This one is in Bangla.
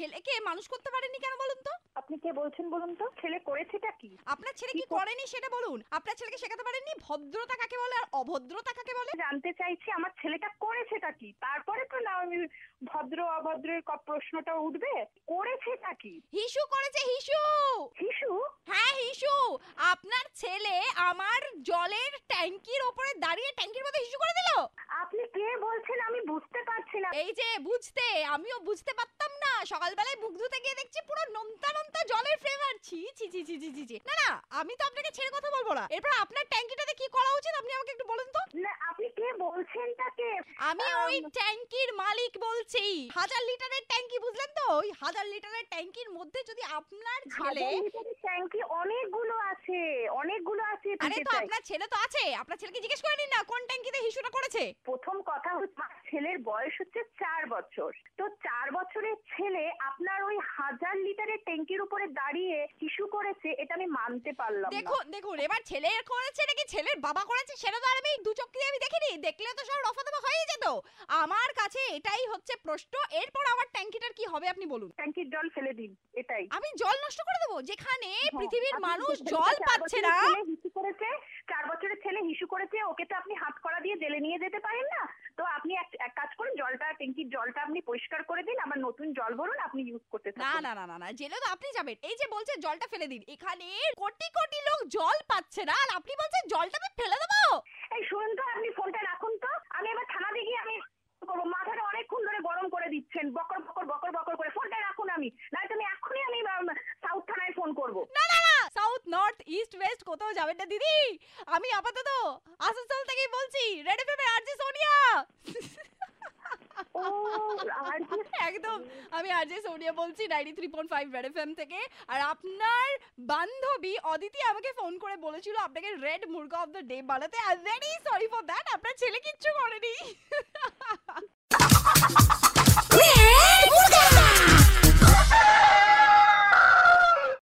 মানুষ করতে পারেনি কেন বলুন তো? আপনি কে বলছেন বলুন তো? ছেলে করেছেটা কি? আপনার ছেলে কি করেনি সেটা বলুন। আপনার ছেলেকে শেখাতে পারেননি? ভদ্রতা কাকে বলে আর অভদ্রতা কাকে বলে? জানতে চাইছি আমার ছেলেটা করেছেটা কি? তারপরে তো না আমি ভদ্র অভদ্রের প্রশ্নটা উঠবে। করেছেটা কি? হিসু করেছে হিসু! শিশু হ্যাঁ হিসু! আপনার ছেলে আমার জলের ট্যাঙ্কির ওপরে দাঁড়িয়ে ট্যাঙ্কির মধ্যে হিসু কে বলছেন আমি বুঝতে পারছি না। এই যে বুঝতে আমিও বুঝতে পারতাম না। সকালবেলায় মুখ ধুতে গিয়ে দেখছি পুরো নোনতা নোনতা জলের ফ্লেভার ছি ছি ছি ছি ছি ছি না না আমি তো আপনাকে ছেড়ে কথা বলব না। এরপর আপনার ট্যাঙ্কিটাতে কি করা উচিত? আপনি আমাকে একটু বলুন তো। না বলছেন তাকে আমি ওই ট্যাঙ্কির মালিক বলছি। হাজার লিটারের ট্যাঙ্কি বুঝলেন তো? ওই হাজার লিটারের ট্যাঙ্কির মধ্যে যদি আপনার ছেলে ট্যাঙ্কি অনেকগুলো আছে অনেকগুলো আছে আরে তো আপনার ছেলে তো আছে। আপনার ছেলেকে জিজ্ঞেস করে নিন না কোন ট্যাঙ্কিতে হিসুটা করেছে? প্রথম কথা হচ্ছে ছেলের বয়স হচ্ছে চার বছর। তো চার বছরের ছেলে আপনার ওই হাজার লিটারের ট্যাঙ্কির উপরে দাঁড়িয়ে শিশু করেছে এটা আমি মানতে পারলাম না। দেখুন দেখুন এবার ছেলের করেছে নাকি ছেলের বাবা করেছে সেটা তো আর আমি দু চোখ দিয়ে আমি দেখিনি। দেখলে তো সব রফা দফা হয়ে যেত। আমার কাছে এটাই হচ্ছে প্রশ্ন এরপর আমার ট্যাঙ্কিটার কি হবে আপনি বলুন। ট্যাঙ্কির জল ফেলে দিন এটাই। আমি জল নষ্ট করে দেবো? যেখানে হ্যাঁ, পৃথিবীর মানুষ জল পাচ্ছে না। করেছে চার বছরের ছেলে হিসু করেছে ওকে তো আপনি হাত করা দিয়ে জেলে নিয়ে যেতে পারেন না? তো আপনি করুন জলটা ট্যাঙ্কির জলটা আপনি পরিষ্কার করে দিন আবার নতুন জল ভরুন আপনি ইউজ করতে না থাকুন। না না না না জেলে তো আপনি যাবেন। এই যে বলছে জলটা ফেলে দিন এখানে কোটি কোটি লোক জল পাচ্ছে না আর আপনি বলছেন জলটা আমি ফেলে দেবো? এই শুনুন তো আপনি ফোনটা রাখুন তো। আমি এবার থানাতে গিয়ে আমি করব? মাথাটা অনেকক্ষণ ধরে গরম করে দিচ্ছেন বকর বকর বকর বকর করে। ফোনটা রাখুন আমি না তুমি এক্ষুনি আমি সাউথ থানায় ফোন করব। না না না সাউথ নর্থ ইস্ট ওয়েস্ট কোথাও যাবেন না দিদি। আমি আপাতত আসানসোল থেকেই বলছি রেড এফএম এর আরজে সোনিয়া ও আর কি একদম আমি আরজে সোনিয়া বলছি ninety three point five Red FM থেকে। আর আপনার বান্ধবী অদিতি আমাকে ফোন করে বলেছিল, আপনাকে রেড মুরগা অফ দ্য ডে বানাতে। I very sorry for that আপনার ছেলে কিচ্ছু করেনি।